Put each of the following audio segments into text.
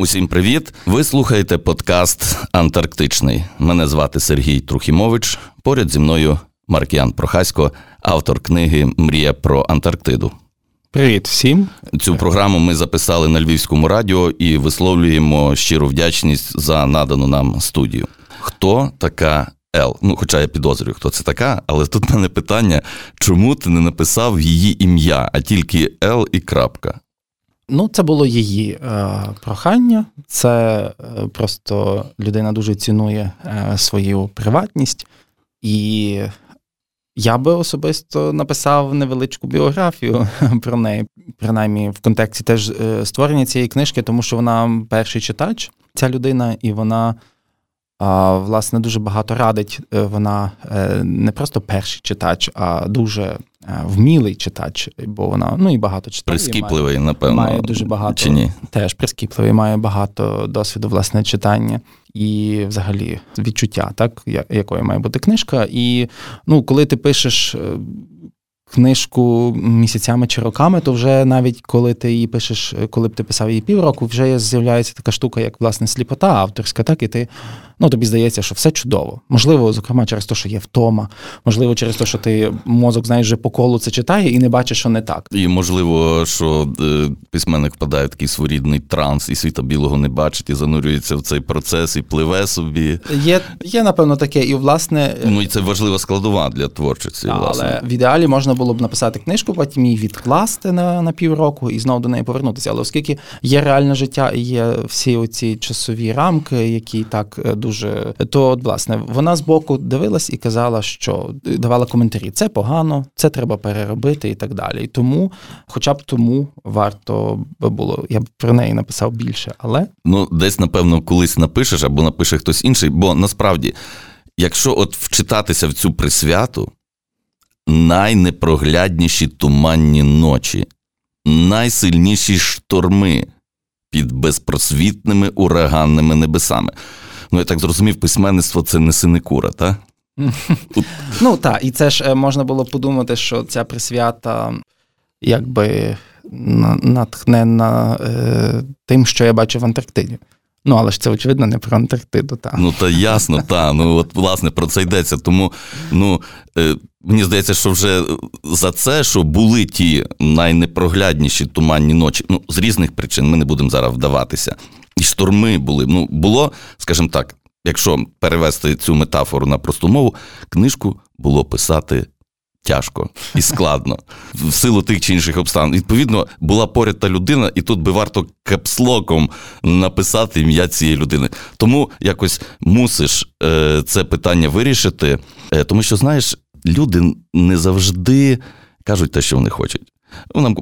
Усім привіт! Ви слухаєте подкаст Антарктичний. Мене звати Сергій Трухімович. Поряд зі мною Маркіан Прохасько, автор книги Мрія про Антарктиду. Привіт всім. Цю програму ми записали на Львівському радіо і висловлюємо щиру вдячність за надану нам студію. Хто така Ел? Ну, хоча я підозрюю, хто це така, але тут в мене питання: чому ти не написав її ім'я, а тільки Ел і крапка? Ну, це було її е, прохання. Це е, просто людина дуже цінує е, свою приватність, і я би особисто написав невеличку біографію про неї, принаймні в контексті теж е, створення цієї книжки, тому що вона перший читач, ця людина, і вона. Власне, дуже багато радить. Е, вона е, не просто перший читач, а дуже Е, вмілий читач, бо вона ну і багато читає. Прискіпливий, має, напевно. Має дуже багато чи ні? теж прискіпливий, має багато досвіду власне читання і взагалі відчуття, так, якою має бути книжка. І ну, коли ти пишеш. Книжку місяцями чи роками, то вже навіть коли ти її пишеш, коли б ти писав її півроку, вже з'являється така штука, як власне сліпота авторська, так і ти ну тобі здається, що все чудово. Можливо, зокрема, через те, що є втома, можливо, через те, що ти мозок знаєш, вже по колу це читає і не бачиш, що не так. І можливо, що е, письменник впадає в такий своєрідний транс, і світа білого не бачить, і занурюється в цей процес, і пливе собі. Є, є напевно, таке, і власне. Ну і це важлива складова для творчості. Але власне. в ідеалі можна було б написати книжку, потім її відкласти на на півроку і знову до неї повернутися. Але оскільки є реальне життя і є всі оці часові рамки, які так е, дуже то от, власне вона збоку дивилась і казала, що давала коментарі: це погано, це треба переробити і так далі. І тому, хоча б тому варто би було, я б про неї написав більше, але ну десь напевно колись напишеш або напише хтось інший, бо насправді, якщо от вчитатися в цю присвяту найнепроглядніші туманні ночі, найсильніші шторми під безпросвітними ураганними небесами. Ну, я так зрозумів, письменництво це не синекура, так? Ну так, і це ж е, можна було подумати, що ця присвята якби натхнена е, тим, що я бачу в Антарктиді. Ну, але ж це, очевидно, не про Антарктиду. Та. Ну, та ясно, та. Ну, от, власне, про це йдеться. Тому, ну, е, мені здається, що вже за це, що були ті найнепроглядніші туманні ночі, ну, з різних причин, ми не будемо зараз вдаватися. І шторми були. Ну, було, скажімо так, якщо перевести цю метафору на просту мову, книжку було писати тяжко і складно в силу тих чи інших обставин. Відповідно, була поряд та людина, і тут би варто кепслоком написати ім'я цієї людини. Тому якось мусиш е, це питання вирішити, е, тому що знаєш, люди не завжди кажуть те, що вони хочуть. Вона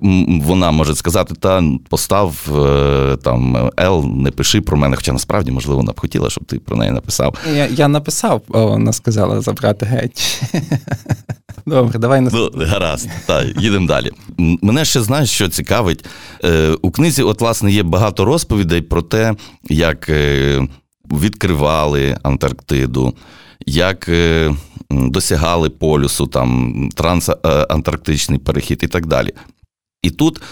вона може сказати, та постав е, там Ел, не пиши про мене, хоча насправді, можливо, вона б хотіла, щоб ти про неї написав. Я я написав, вона сказала забрати геть. Добре, давай на Ну, Гаразд, так, їдемо далі. Мене ще знаєш, що цікавить. Е, у книзі, от, власне, є багато розповідей про те, як е, відкривали Антарктиду, як досягали полюсу, там трансантарктичний перехід і так далі. І тут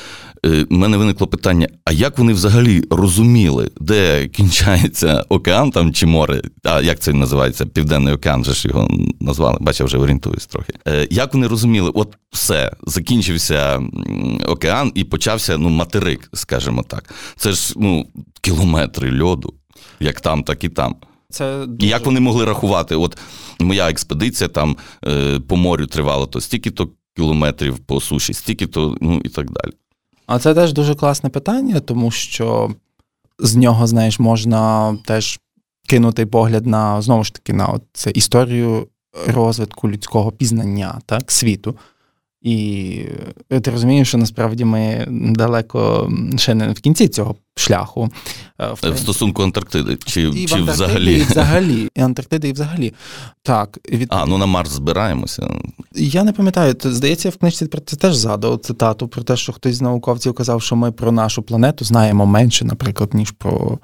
в мене виникло питання: а як вони взагалі розуміли, де кінчається океан там чи море? А як це називається? Південний океан, вже ж його назвали, бачу, вже орієнтуюсь трохи. Е, як вони розуміли, от все, закінчився океан і почався ну, материк, скажімо так. Це ж ну, кілометри льоду, як там, так і там. Це дуже... І як вони могли рахувати? От моя експедиція там е, по морю тривала то стільки-то кілометрів по суші, стільки-то, ну і так далі. А це теж дуже класне питання, тому що з нього, знаєш, можна теж кинути погляд на знову ж таки на це історію розвитку людського пізнання так, світу. І е, ти розумієш, що насправді ми далеко ще не в кінці цього шляху. Е, в, в стосунку Антарктиди чи і чи в взагалі? І взагалі, і Антарктиди і взагалі. Так, від... А, ну на Марс збираємося. Я не пам'ятаю, здається, я в книжці про це теж згадував цитату про те, що хтось з науковців казав, що ми про нашу планету знаємо менше, наприклад, ніж про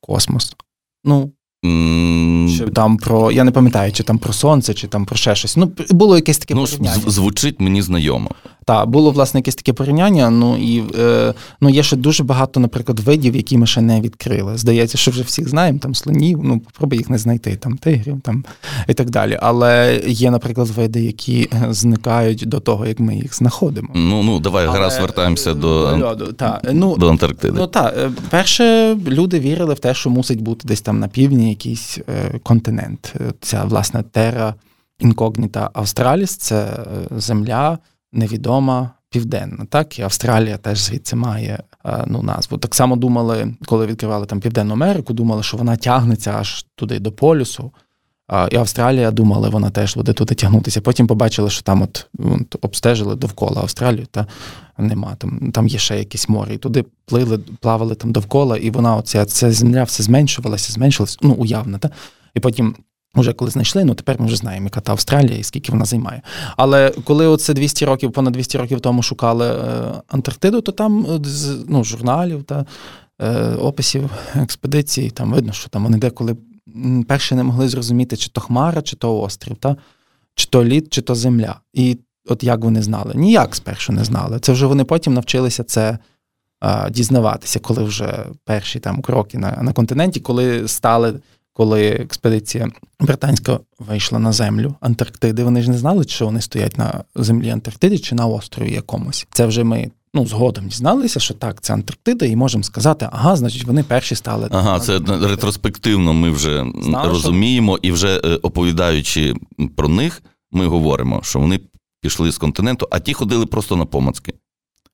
космос. Ну, чи там про, я не пам'ятаю, чи там про сонце, чи там про ще щось. Ну, було якесь таке ну, порівняння. звучить мені знайомо. Так, було власне якесь таке порівняння. Ну і е, ну є ще дуже багато, наприклад, видів, які ми ще не відкрили. Здається, що вже всіх знаємо, там слонів, ну попробуй їх не знайти, там тигрів, там і так далі. Але є, наприклад, види, які зникають до того, як ми їх знаходимо. Ну ну давай Але... гаразд вертаємося до льоду. Та, ну, до Антарктиди. Ну так, е, перше, люди вірили в те, що мусить бути десь там на півдні якийсь е, континент. Ця власне тера інкогніта Австраліс, це е, земля невідома, південна. Так, і Австралія теж звідси має е, ну, назву. Так само думали, коли відкривали там Південну Америку, думали, що вона тягнеться аж туди до полюсу. І Австралія думали, вона теж буде туди тягнутися. Потім побачили, що там от, обстежили довкола Австралію, та нема. Там там є ще якісь море. І туди плили, плавали там довкола, і вона, оця ця земля все зменшувалася, зменшилася, ну, уявно. Та? І потім Уже коли знайшли, ну тепер ми вже знаємо, яка та Австралія і скільки вона займає. Але коли оце 200 років, понад 200 років тому шукали е, Антарктиду, то там е, з ну, журналів та е, описів експедиції, там видно, що там вони деколи перше не могли зрозуміти, чи то Хмара, чи то острів, та? чи то лід, чи то земля. І от як вони знали? Ніяк спершу не знали. Це вже вони потім навчилися це. Дізнаватися, коли вже перші там кроки на на континенті, коли стали коли експедиція британська вийшла на землю Антарктиди, вони ж не знали, чи вони стоять на землі Антарктиди чи на острові якомусь. Це вже ми. Ну, згодом дізналися, що так, це Антарктида, і можемо сказати, ага, значить, вони перші стали. Ага, це ретроспективно. Ми вже Знали, розуміємо, що... і вже е, оповідаючи про них, ми говоримо, що вони пішли з континенту, а ті ходили просто на помацки.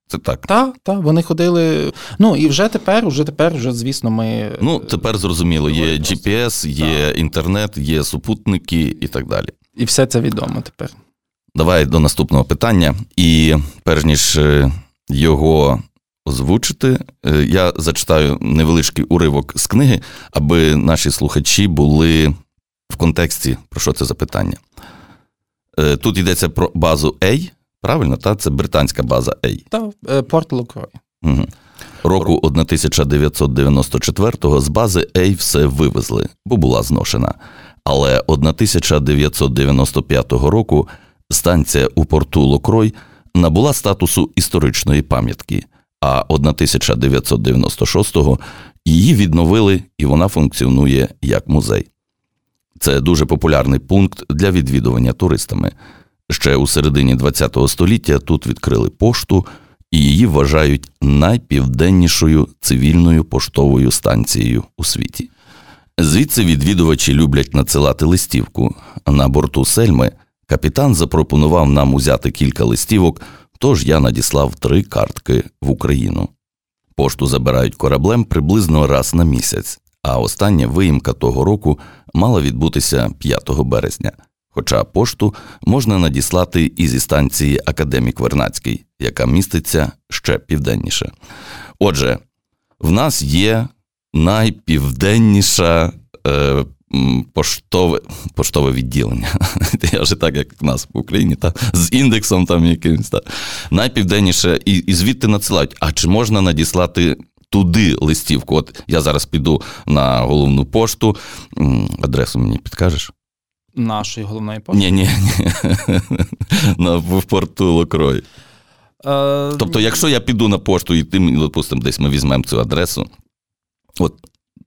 Це так. Так, так, вони ходили. Ну і вже тепер, вже тепер, вже, звісно, ми. Ну, тепер зрозуміло, є GPS, є так. інтернет, є супутники і так далі. І все це відомо тепер. Давай до наступного питання. І перш ніж е, його озвучити, е, я зачитаю невеличкий уривок з книги, аби наші слухачі були в контексті, про що це за питання. Е, тут йдеться про базу A. Правильно, та це британська база A. Та е, Порт Лукрой. Угу. Року 1994-го з бази A все вивезли, бо була зношена. Але 1995 року станція у порту Локрой набула статусу історичної пам'ятки, а 1996-го її відновили і вона функціонує як музей. Це дуже популярний пункт для відвідування туристами. Ще у середині ХХ століття тут відкрили пошту і її вважають найпівденнішою цивільною поштовою станцією у світі. Звідси відвідувачі люблять надсилати листівку. На борту сельми капітан запропонував нам узяти кілька листівок, тож я надіслав три картки в Україну. Пошту забирають кораблем приблизно раз на місяць, а остання виїмка того року мала відбутися 5 березня. Хоча пошту можна надіслати і зі станції Академік Вернацький, яка міститься ще південніше. Отже, в нас є найпівденніша е, поштове поштове відділення. Я вже так, як в нас в Україні, та, з індексом там якимось. Та. Найпівденніше, і, і звідти надсилають. А чи можна надіслати? Туди листівку. От я зараз піду на головну пошту. Адресу мені підкажеш? Нашої головної пошти? Ні, ні, ні. В порту Локрой. Е, тобто, якщо я піду на пошту і ти, допустимо, десь ми візьмемо цю адресу, от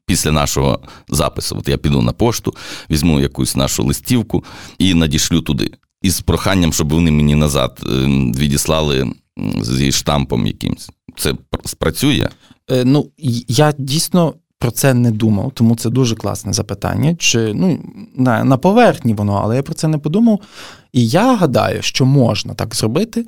після нашого запису, от я піду на пошту, візьму якусь нашу листівку і надішлю туди. Із проханням, щоб вони мені назад е, відіслали зі штампом якимсь. Це спрацює? Е, ну, я дійсно про це не думав, тому це дуже класне запитання. Чи ну на, на поверхні воно, але я про це не подумав. І я гадаю, що можна так зробити.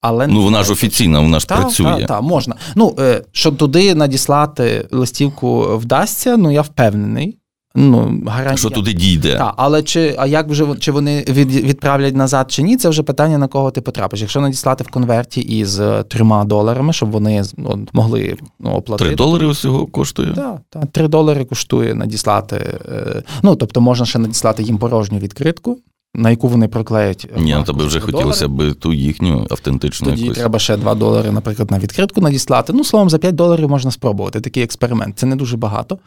Але ну вона ж офіційна, вона ж та, працює. Так, та, можна. Ну, е, щоб туди надіслати листівку вдасться, ну я впевнений. Ну, гарантія. Що туди дійде. Так, але чи а як вже чи вони від, відправлять назад чи ні, це вже питання, на кого ти потрапиш. Якщо надіслати в конверті із е, трьома доларами, щоб вони ну, могли ну, оплатити. Три долари усього коштує? Так, так, три долари коштує надіслати. Е, ну, тобто можна ще надіслати їм порожню відкритку. На яку вони проклеять. Ні, ну тобі вже хотілося б ту їхню автентичну. Тоді якусь. треба ще 2 долари, наприклад, на відкритку надіслати. Ну, словом, за 5 доларів можна спробувати такий експеримент. Це не дуже багато.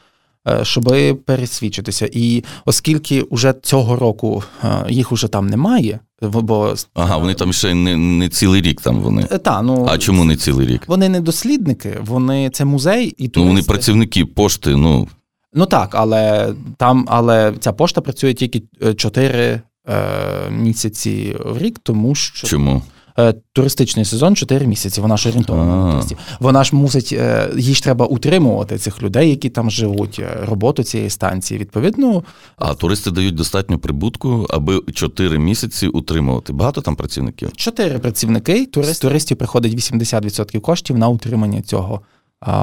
Щоб пересвідчитися. І оскільки уже цього року їх уже там немає, бо ага, вони там ще не не цілий рік. Там вони Та, ну а чому не цілий рік? Вони не дослідники, вони це музей і туристи. Ну вони працівники пошти. Ну ну так, але там, але ця пошта працює тільки 4 е, місяці в рік, тому що чому? Е, туристичний сезон 4 місяці. Вона ж орієнтована на туристів. Вона ж мусить, е, їй ж треба утримувати цих людей, які там живуть, е, роботу цієї станції. Відповідно, а туристи дають достатньо прибутку, аби 4 місяці утримувати. Багато там працівників? Чотири працівники. Турист, туристів приходить 80% коштів на утримання цього.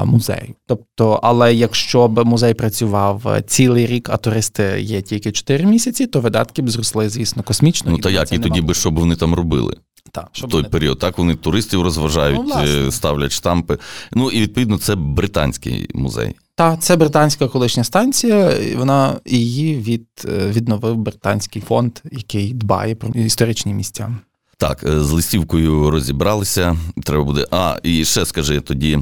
Музею, тобто, але якщо б музей працював цілий рік, а туристи є тільки 4 місяці, то видатки б зросли, звісно, космічно. Ну та як і тоді би що б вони там робили? Так, в той вони... період. Так вони туристів розважають, ну, ставлять штампи. Ну і відповідно це британський музей. Так, це британська колишня станція. Вона її від е, відновив британський фонд, який дбає про історичні місця. Так, е, з листівкою розібралися. Треба буде. А, і ще скажи тоді,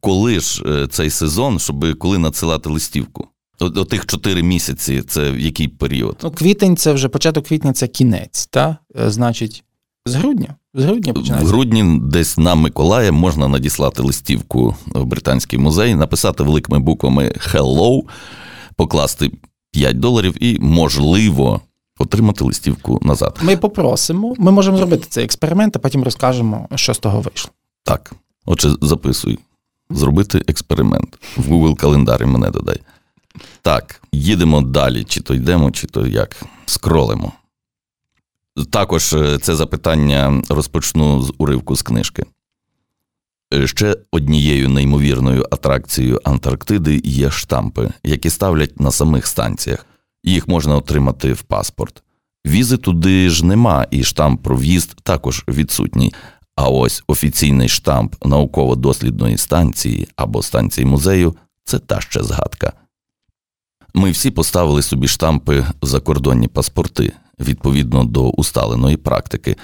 коли ж е, цей сезон, щоб коли надсилати листівку? О тих чотири місяці, це в який період? Ну, квітень, це вже початок квітня, це кінець, так? Значить, з грудня. З грудня починається. В грудні десь на Миколая можна надіслати листівку в Британський музей, написати великими буквами Hello, покласти 5 доларів і, можливо, отримати листівку назад. Ми попросимо, ми можемо зробити цей експеримент, а потім розкажемо, що з того вийшло. Так. Отже, записуй. Зробити експеримент. В Google календарі мене додай. Так, їдемо далі, чи то йдемо, чи то як. Скролимо. Також е, це запитання розпочну з уривку з книжки. Е, ще однією неймовірною атракцією Антарктиди є штампи, які ставлять на самих станціях. Їх можна отримати в паспорт. Візи туди ж нема, і штамп про в'їзд також відсутній. А ось офіційний штамп науково-дослідної станції або станції музею це та ще згадка. Ми всі поставили собі штампи закордонні паспорти відповідно до усталеної практики,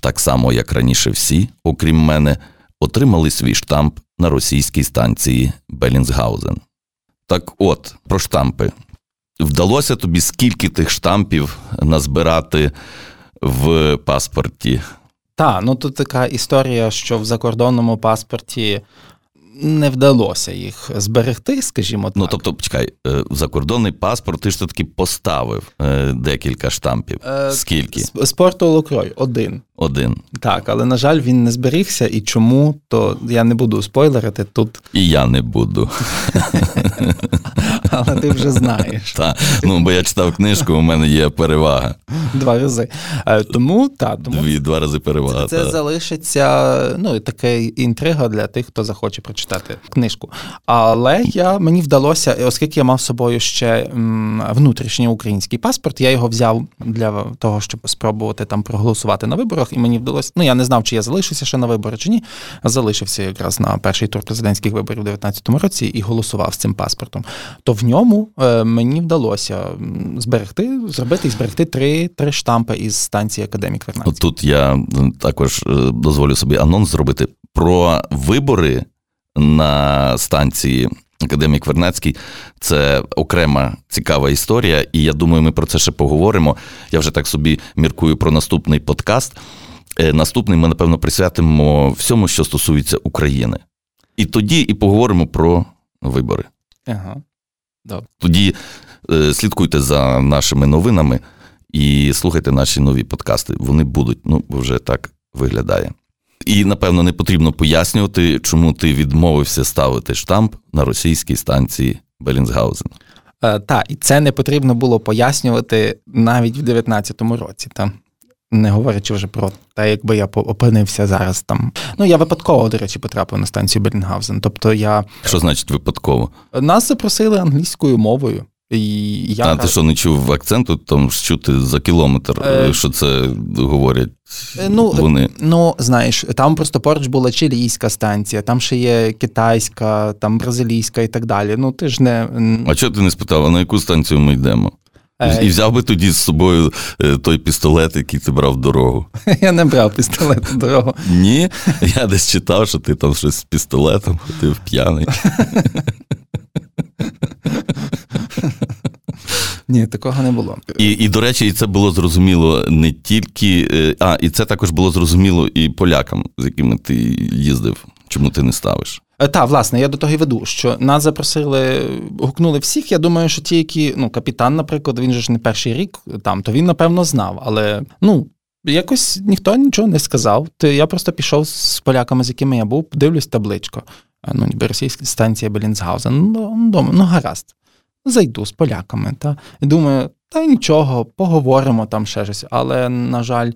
так само як раніше всі, окрім мене, отримали свій штамп на російській станції Белінсгаузен. Так от, про штампи. Вдалося тобі скільки тих штампів назбирати в паспорті? Так, ну тут така історія, що в закордонному паспорті не вдалося їх зберегти, скажімо ну, так. Ну тобто, чекай, е, закордонний паспорт, ти ж таки поставив е, декілька штампів. Е, Скільки? Спорту Локрой один. Один. Так, але на жаль, він не зберігся. І чому, то я не буду спойлерити тут. І я не буду. Але ти вже знаєш. Так, ну бо я читав книжку, у мене є перевага. Два рази. Тому так. Тому Дві, два рази перевага. Це та. залишиться ну, така інтрига для тих, хто захоче прочитати книжку. Але я мені вдалося, оскільки я мав з собою ще внутрішній український паспорт, я його взяв для того, щоб спробувати там проголосувати на виборах, і мені вдалося. Ну я не знав, чи я залишуся ще на вибори чи ні. Залишився якраз на перший тур президентських виборів у 2019 році і голосував з цим паспортом. То в ньому е, мені вдалося зберегти, зробити і зберегти три три штампи із станції Академік Вернадський. Тут я також е, дозволю собі анонс зробити про вибори на станції. Академік Вернецький це окрема цікава історія, і я думаю, ми про це ще поговоримо. Я вже так собі міркую про наступний подкаст. Е, наступний ми, напевно, присвятимо всьому, що стосується України. І тоді і поговоримо про вибори. Ага. Добре. Тоді е, слідкуйте за нашими новинами і слухайте наші нові подкасти. Вони будуть, ну, вже так виглядає. І, напевно, не потрібно пояснювати, чому ти відмовився ставити штамп на російській станції Белінсгаузен. Е, так, і це не потрібно було пояснювати навіть в 19-му році. Та? Не говорячи вже про те, якби я опинився зараз там. Ну, я випадково, до речі, потрапив на станцію Белінгаузен. Тобто я. Що значить випадково? Нас запросили англійською мовою. І я... А ти що не чув акценту, там чути за кілометр, е... що це говорять е, ну, вони? Ну, знаєш, там просто поруч була чилійська станція, там ще є китайська, там бразилійська і так далі. Ну, ти ж не... А чого ти не спитав, а на яку станцію ми йдемо? Е... І взяв би тоді з собою е, той пістолет, який ти брав в дорогу. Я не брав пістолет в дорогу. Ні, я десь читав, що ти там щось з пістолетом, ходив п'яний. Ні, такого не було. І, і до речі, і це було зрозуміло не тільки. е, А, і це також було зрозуміло і полякам, з якими ти їздив. Чому ти не ставиш? Е, Так, власне, я до того і веду, що нас запросили, гукнули всіх. Я думаю, що ті, які, ну, капітан, наприклад, він же ж не перший рік там, то він, напевно, знав. Але ну, якось ніхто нічого не сказав. То я просто пішов з поляками, з якими я був, дивлюсь табличко. Ну, ніби російська станція Белінсгаузен. Ну, ну, ну гаразд. Зайду з поляками. Та. Думаю, та нічого, поговоримо там ще щось. Але, на жаль,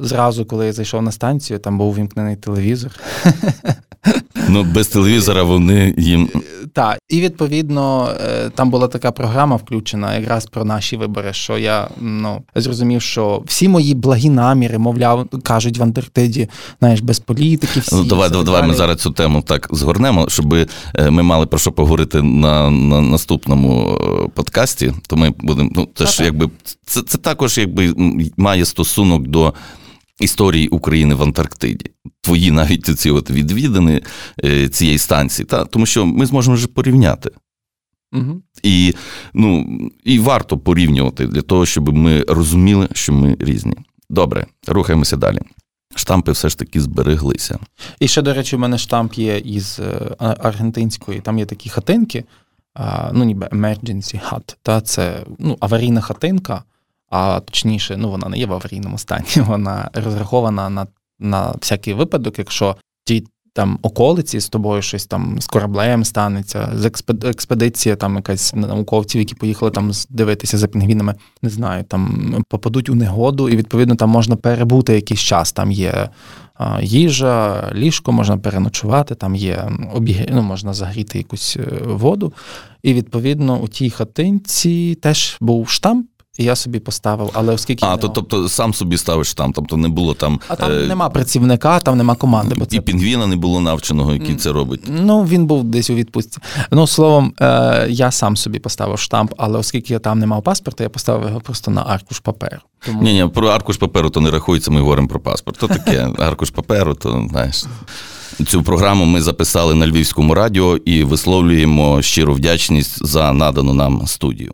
зразу, коли я зайшов на станцію, там був вімкнений телевізор. Ну, без телевізора вони їм. Так, і відповідно е, там була така програма включена якраз про наші вибори, що я ну зрозумів, що всі мої благі наміри, мовляв, кажуть в Антарктиді, знаєш, без політики. всі Ну, давай, так давай ми зараз цю тему так згорнемо, щоб е, ми мали про що поговорити на, на наступному е, подкасті. То ми будемо. Ну, це ж Та-та. якби це, це також якби має стосунок до історії України в Антарктиді. Твої навіть ці от відвідини е, цієї станції, та тому що ми зможемо вже порівняти. Мгм. І, ну, і варто порівнювати для того, щоб ми розуміли, що ми різні. Добре, рухаємося далі. Штампи все ж таки збереглися. І ще, до речі, у мене штамп є із е, аргентинської. Там є такі хатинки, ну ніби emergency hut, та це ну, аварійна хатинка, а точніше, ну вона не є в аварійному стані, вона розрахована на, на всякий випадок, якщо ті там околиці з тобою щось там з кораблем станеться, з експед- експедиція, там якась науковців, які поїхали там дивитися за пінгвінами, не знаю, там попадуть у негоду, і відповідно там можна перебути якийсь час. Там є а, їжа, ліжко, можна переночувати, там є обіг... ну, можна загріти якусь е, воду. І відповідно у тій хатинці теж був штамп, я собі поставив, але оскільки А, то, тобто сам собі ставиш штамп, тобто не було там. а там е, нема працівника, там нема команди, бо це І пінгвіна не було навченого, який це робить. Ну, він був десь у відпустці. Ну, словом, е, я сам собі поставив штамп, але оскільки я там не мав паспорта, я поставив його просто на аркуш паперу. Тому Ні, ні, про аркуш паперу то не рахується, ми говоримо про паспорт. То таке, аркуш паперу, то знаєш. Цю програму ми записали на Львівському радіо і висловлюємо щиру вдячність за надану нам студію.